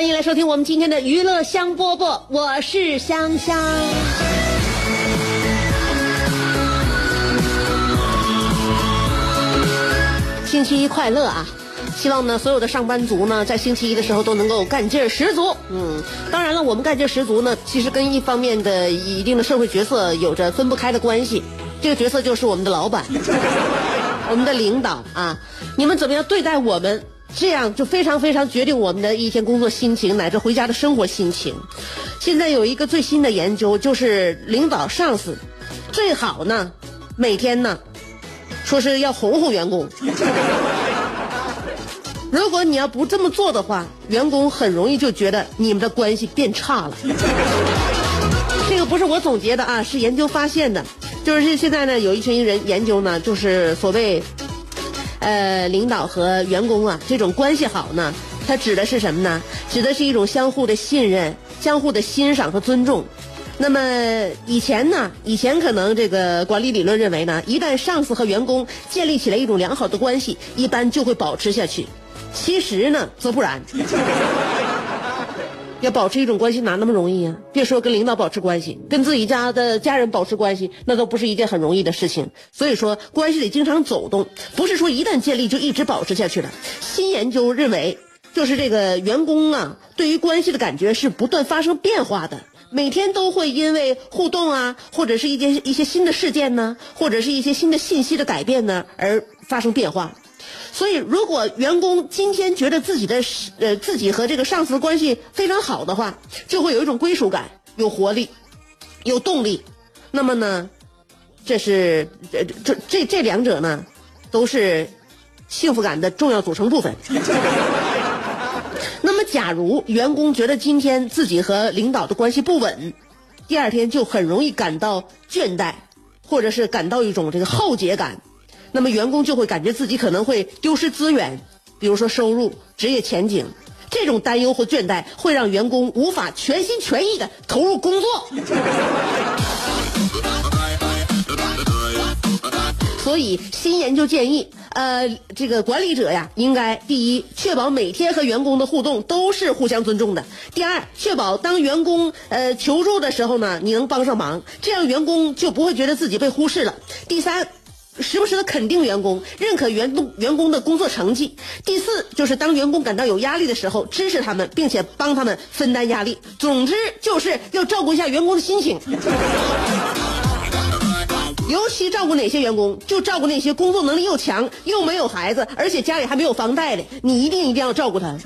欢迎来收听我们今天的娱乐香饽饽，我是香香。星期一快乐啊！希望呢，所有的上班族呢，在星期一的时候都能够干劲儿十足。嗯，当然了，我们干劲儿十足呢，其实跟一方面的一定的社会角色有着分不开的关系。这个角色就是我们的老板，我们的领导啊。你们怎么样对待我们？这样就非常非常决定我们的一天工作心情，乃至回家的生活心情。现在有一个最新的研究，就是领导上司最好呢，每天呢，说是要哄哄员工。如果你要不这么做的话，员工很容易就觉得你们的关系变差了。这个不是我总结的啊，是研究发现的。就是现在呢，有一群人研究呢，就是所谓。呃，领导和员工啊，这种关系好呢，它指的是什么呢？指的是一种相互的信任、相互的欣赏和尊重。那么以前呢，以前可能这个管理理论认为呢，一旦上司和员工建立起来一种良好的关系，一般就会保持下去。其实呢，则不然。要保持一种关系哪那么容易啊？别说跟领导保持关系，跟自己家的家人保持关系，那都不是一件很容易的事情。所以说，关系得经常走动，不是说一旦建立就一直保持下去了。新研究认为，就是这个员工啊，对于关系的感觉是不断发生变化的，每天都会因为互动啊，或者是一件一些新的事件呢，或者是一些新的信息的改变呢，而发生变化。所以，如果员工今天觉得自己的呃自己和这个上司关系非常好的话，就会有一种归属感，有活力，有动力。那么呢，这是这这这这两者呢，都是幸福感的重要组成部分。那么，假如员工觉得今天自己和领导的关系不稳，第二天就很容易感到倦怠，或者是感到一种这个耗竭感。那么员工就会感觉自己可能会丢失资源，比如说收入、职业前景，这种担忧和倦怠会让员工无法全心全意的投入工作。所以新研究建议，呃，这个管理者呀，应该第一，确保每天和员工的互动都是互相尊重的；第二，确保当员工呃求助的时候呢，你能帮上忙，这样员工就不会觉得自己被忽视了；第三。时不时的肯定员工，认可员工员工的工作成绩。第四，就是当员工感到有压力的时候，支持他们，并且帮他们分担压力。总之，就是要照顾一下员工的心情。尤其照顾哪些员工，就照顾那些工作能力又强又没有孩子，而且家里还没有房贷的，你一定一定要照顾他。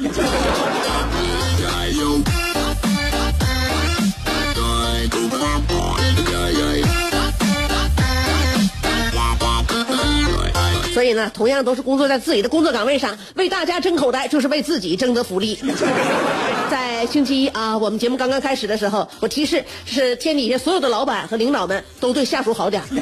所以呢，同样都是工作在自己的工作岗位上，为大家争口袋，就是为自己争得福利。在星期一啊，我们节目刚刚开始的时候，我提示是天底下所有的老板和领导们都对下属好点。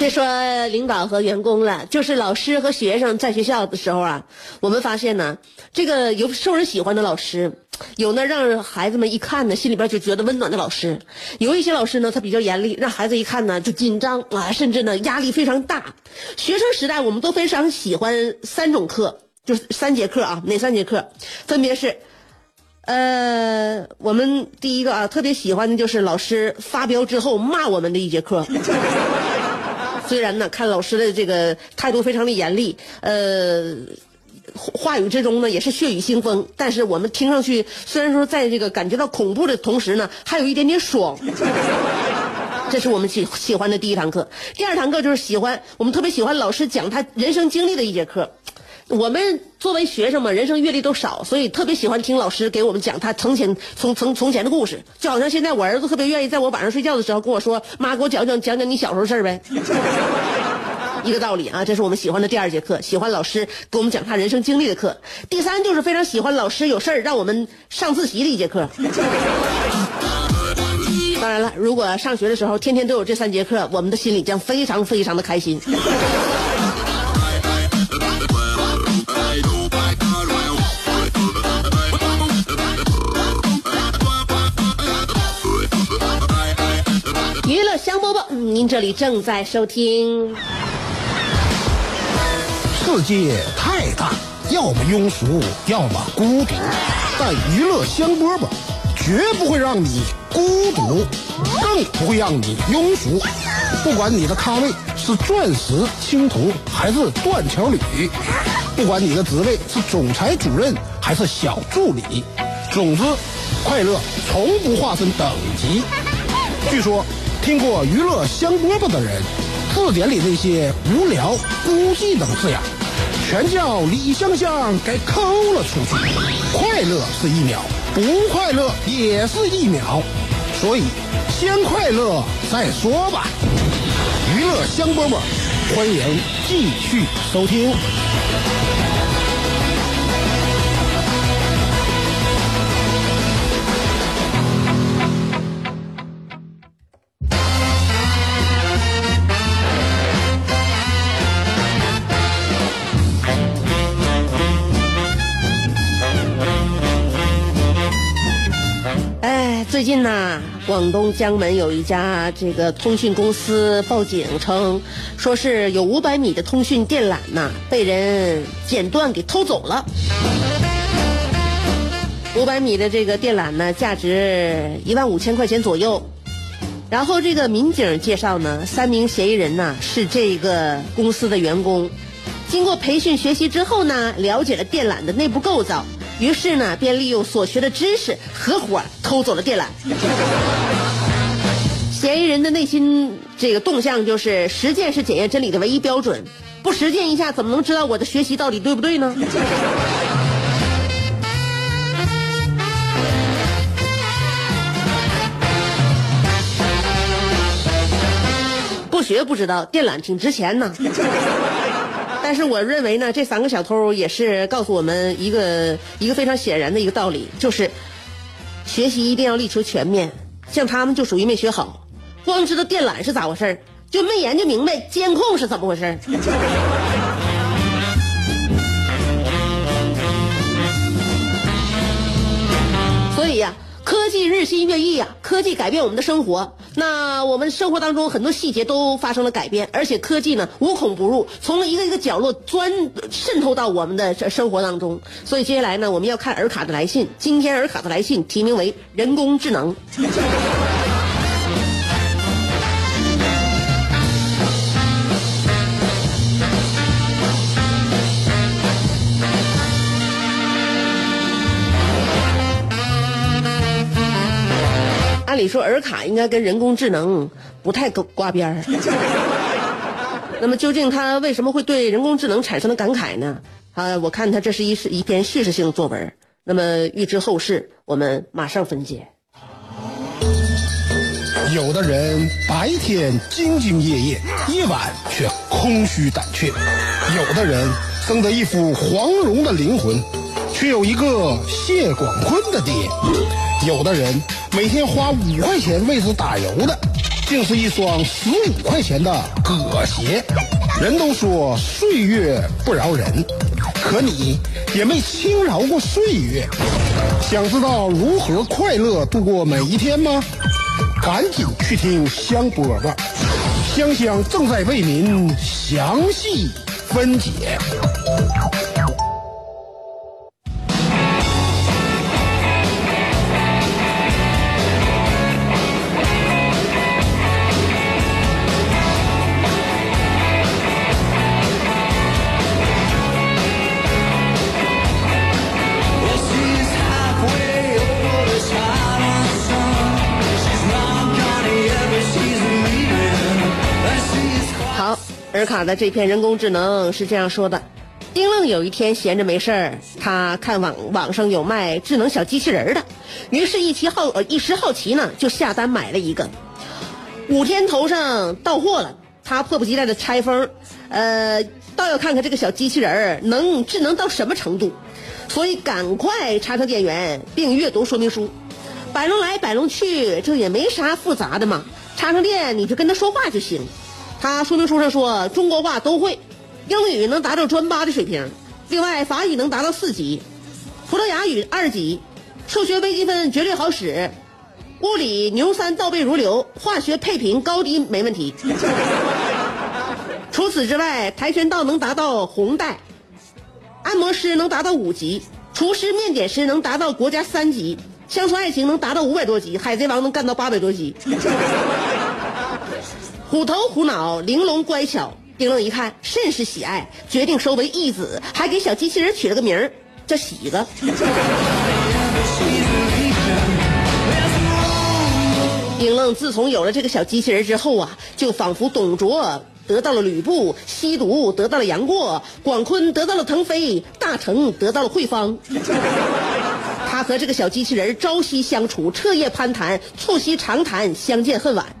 别说领导和员工了，就是老师和学生在学校的时候啊，我们发现呢，这个有受人喜欢的老师，有呢让孩子们一看呢，心里边就觉得温暖的老师，有一些老师呢，他比较严厉，让孩子一看呢就紧张啊，甚至呢压力非常大。学生时代我们都非常喜欢三种课，就是三节课啊，哪三节课？分别是，呃，我们第一个啊，特别喜欢的就是老师发飙之后骂我们的一节课。虽然呢，看老师的这个态度非常的严厉，呃。话语之中呢，也是血雨腥风，但是我们听上去虽然说在这个感觉到恐怖的同时呢，还有一点点爽。这是我们喜喜欢的第一堂课，第二堂课就是喜欢我们特别喜欢老师讲他人生经历的一节课。我们作为学生嘛，人生阅历都少，所以特别喜欢听老师给我们讲他从前从从从前的故事。就好像现在我儿子特别愿意在我晚上睡觉的时候跟我说：“妈，给我讲讲讲讲你小时候事儿呗。”一个道理啊，这是我们喜欢的第二节课，喜欢老师给我们讲他人生经历的课。第三就是非常喜欢老师有事儿让我们上自习的一节课。当然了，如果上学的时候天天都有这三节课，我们的心里将非常非常的开心。娱乐香饽饽，您这里正在收听。世界太大，要么庸俗，要么孤独。但娱乐香饽饽绝不会让你孤独，更不会让你庸俗。不管你的咖位是钻石、青铜还是断桥铝，不管你的职位是总裁、主任还是小助理，总之，快乐从不划分等级。据说，听过娱乐香饽饽的人，字典里那些无聊、孤寂等字眼。全叫李香香给抠了出去。快乐是一秒，不快乐也是一秒，所以先快乐再说吧。娱乐香饽饽，欢迎继续收听。广东江门有一家这个通讯公司报警称，说是有五百米的通讯电缆呐被人剪断给偷走了。五百米的这个电缆呢，价值一万五千块钱左右。然后这个民警介绍呢，三名嫌疑人呢是这个公司的员工，经过培训学习之后呢，了解了电缆的内部构造。于是呢，便利用所学的知识，合伙偷走了电缆。嫌疑人的内心这个动向就是：实践是检验真理的唯一标准，不实践一下，怎么能知道我的学习到底对不对呢？不学不知道，电缆挺值钱呢。但是我认为呢，这三个小偷也是告诉我们一个一个非常显然的一个道理，就是学习一定要力求全面。像他们就属于没学好，光知道电缆是咋回事儿就没研究明白监控是怎么回事儿科技日新月异啊，科技改变我们的生活，那我们生活当中很多细节都发生了改变，而且科技呢无孔不入，从一个一个角落钻渗透到我们的生活当中。所以接下来呢，我们要看尔卡的来信。今天尔卡的来信题名为人工智能。理说，尔卡应该跟人工智能不太够挂边儿。那么，究竟他为什么会对人工智能产生了感慨呢？啊，我看他这是一是一篇叙事性作文。那么，预知后事，我们马上分解。有的人白天兢兢业业，夜晚却空虚胆怯；有的人生得一副黄蓉的灵魂，却有一个谢广坤的爹；有的人。每天花五块钱为之打油的，竟是一双十五块钱的葛鞋。人都说岁月不饶人，可你也没轻饶过岁月。想知道如何快乐度过每一天吗？赶紧去听香饽饽，香香正在为您详细分解。卡的这篇人工智能是这样说的：丁愣有一天闲着没事儿，他看网网上有卖智能小机器人的，于是一期好一时好奇呢，就下单买了一个。五天头上到货了，他迫不及待的拆封，呃，倒要看看这个小机器人儿能智能到什么程度，所以赶快插上电源并阅读说明书。摆弄来摆弄去，这也没啥复杂的嘛，插上电你就跟他说话就行。他说明书上说中国话都会，英语能达到专八的水平，另外法语能达到四级，葡萄牙语二级，数学微积分绝对好使，物理牛三倒背如流，化学配平高低没问题。除此之外，跆拳道能达到红带，按摩师能达到五级，厨师面点师能达到国家三级。乡村爱情能达到五百多集，海贼王能干到八百多集。虎头虎脑，玲珑乖巧。丁愣一看甚是喜爱，决定收为义子，还给小机器人取了个名儿叫喜子。丁愣自从有了这个小机器人之后啊，就仿佛董卓得到了吕布，西毒得到了杨过，广坤得到了腾飞，大成得到了慧芳。他和这个小机器人朝夕相处，彻夜攀谈，促膝长谈，相见恨晚。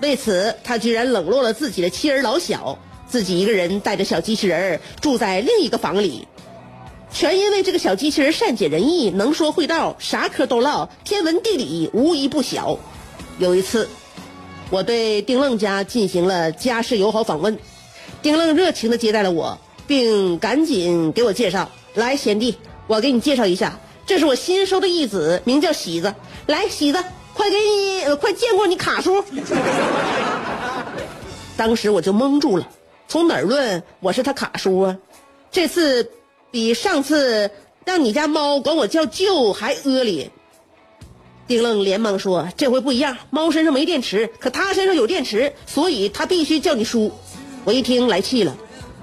为此，他居然冷落了自己的妻儿老小，自己一个人带着小机器人儿住在另一个房里。全因为这个小机器人善解人意，能说会道，啥嗑都唠，天文地理无一不晓。有一次，我对丁愣家进行了家世友好访问，丁愣热情地接待了我，并赶紧给我介绍：“来，贤弟，我给你介绍一下。”这是我新收的义子，名叫喜子。来，喜子，快给你，快见过你卡叔。当时我就懵住了，从哪儿论我是他卡叔啊？这次比上次让你家猫管我叫舅还恶劣。丁愣连忙说：“这回不一样，猫身上没电池，可它身上有电池，所以它必须叫你叔。”我一听来气了，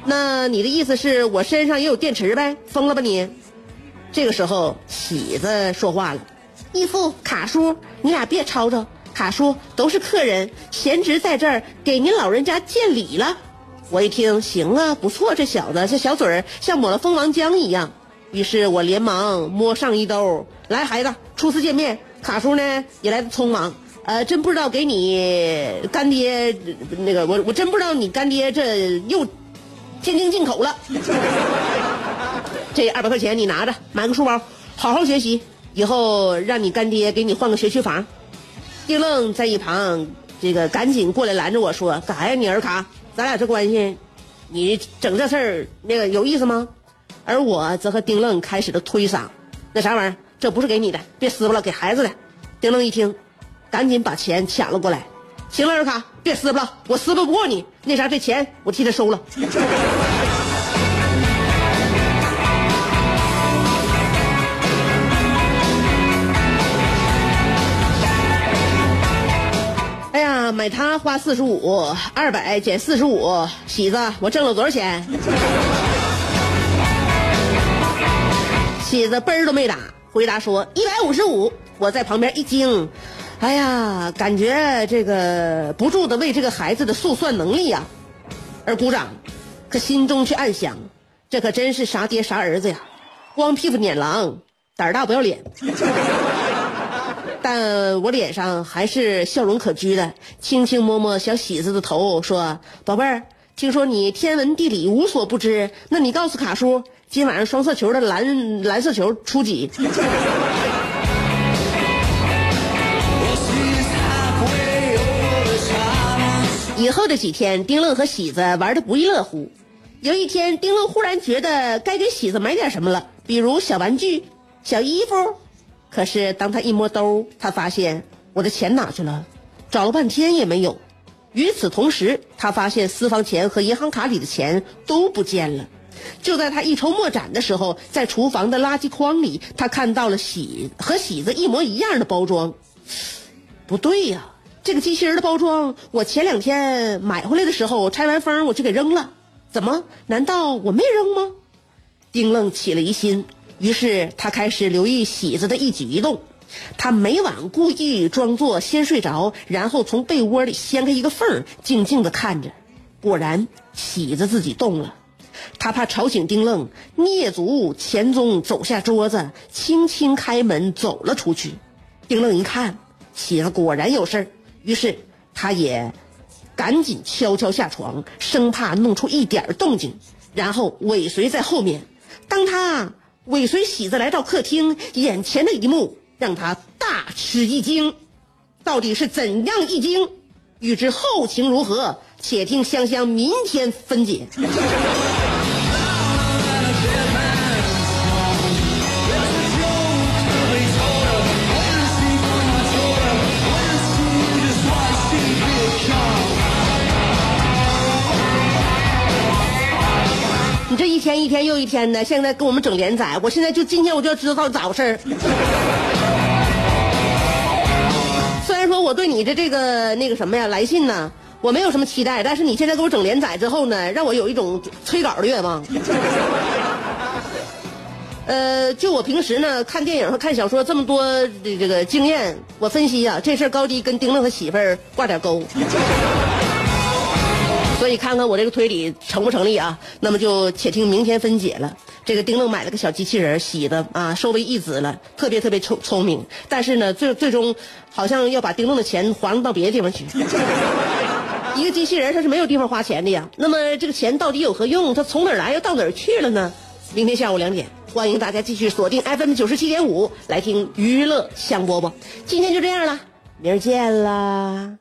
那你的意思是我身上也有电池呗？疯了吧你？这个时候，喜子说话了：“义父，卡叔，你俩别吵吵。卡叔都是客人，贤侄在这儿给您老人家见礼了。”我一听，行啊，不错，这小子这小嘴儿像抹了蜂王浆一样。于是我连忙摸上衣兜，来，孩子，初次见面，卡叔呢也来的匆忙，呃，真不知道给你干爹那个，我我真不知道你干爹这又天津进口了。这二百块钱你拿着，买个书包，好好学习，以后让你干爹给你换个学区房。丁愣在一旁，这个赶紧过来拦着我说：“干啥呀，你尔卡？咱俩这关系，你整这事儿那个有意思吗？”而我则和丁愣开始了推搡。那啥玩意儿，这不是给你的，别撕巴了，给孩子的。丁愣一听，赶紧把钱抢了过来。行了，尔卡，别撕巴了，我撕巴不过你。那啥，这钱我替他收了。买它花四十五，二百减四十五，喜子，我挣了多少钱？喜子嘣儿都没打，回答说一百五十五。我在旁边一惊，哎呀，感觉这个不住的为这个孩子的速算能力呀而鼓掌，可心中却暗想，这可真是啥爹啥儿子呀，光屁股撵狼，胆儿大不要脸。但我脸上还是笑容可掬的，轻轻摸摸小喜子的头，说：“宝贝儿，听说你天文地理无所不知，那你告诉卡叔，今晚上双色球的蓝 蓝色球出几？”以后的几天，丁乐和喜子玩的不亦乐乎。有一天，丁乐忽然觉得该给喜子买点什么了，比如小玩具、小衣服。可是当他一摸兜，他发现我的钱哪去了？找了半天也没有。与此同时，他发现私房钱和银行卡里的钱都不见了。就在他一筹莫展的时候，在厨房的垃圾筐里，他看到了喜和喜子一模一样的包装。不对呀，这个机器人的包装，我前两天买回来的时候拆完封我就给扔了。怎么？难道我没扔吗？丁愣起了疑心。于是他开始留意喜子的一举一动，他每晚故意装作先睡着，然后从被窝里掀开一个缝静静的看着。果然喜子自己动了。他怕吵醒丁愣，蹑足前踪走下桌子，轻轻开门走了出去。丁愣一看，喜子果然有事儿，于是他也赶紧悄悄下床，生怕弄出一点动静，然后尾随在后面。当他尾随喜子来到客厅，眼前的一幕让他大吃一惊。到底是怎样一惊？欲知后情如何，且听香香明天分解。又一天呢，现在给我们整连载，我现在就今天我就要知道到底咋回事儿。虽然说我对你的这个那个什么呀来信呢，我没有什么期待，但是你现在给我整连载之后呢，让我有一种催稿的愿望。呃，就我平时呢看电影和看小说这么多这个经验，我分析呀、这事儿高低跟丁乐他媳妇儿挂点钩。所以看看我这个推理成不成立啊？那么就且听明天分解了。这个丁愣买了个小机器人，洗的啊，收为义子了，特别特别聪聪明。但是呢，最最终好像要把丁愣的钱还到别的地方去。一个机器人它是没有地方花钱的呀。那么这个钱到底有何用？它从哪儿来又到哪儿去了呢？明天下午两点，欢迎大家继续锁定 FM 九十七点五来听娱乐香饽饽。今天就这样了，明儿见啦。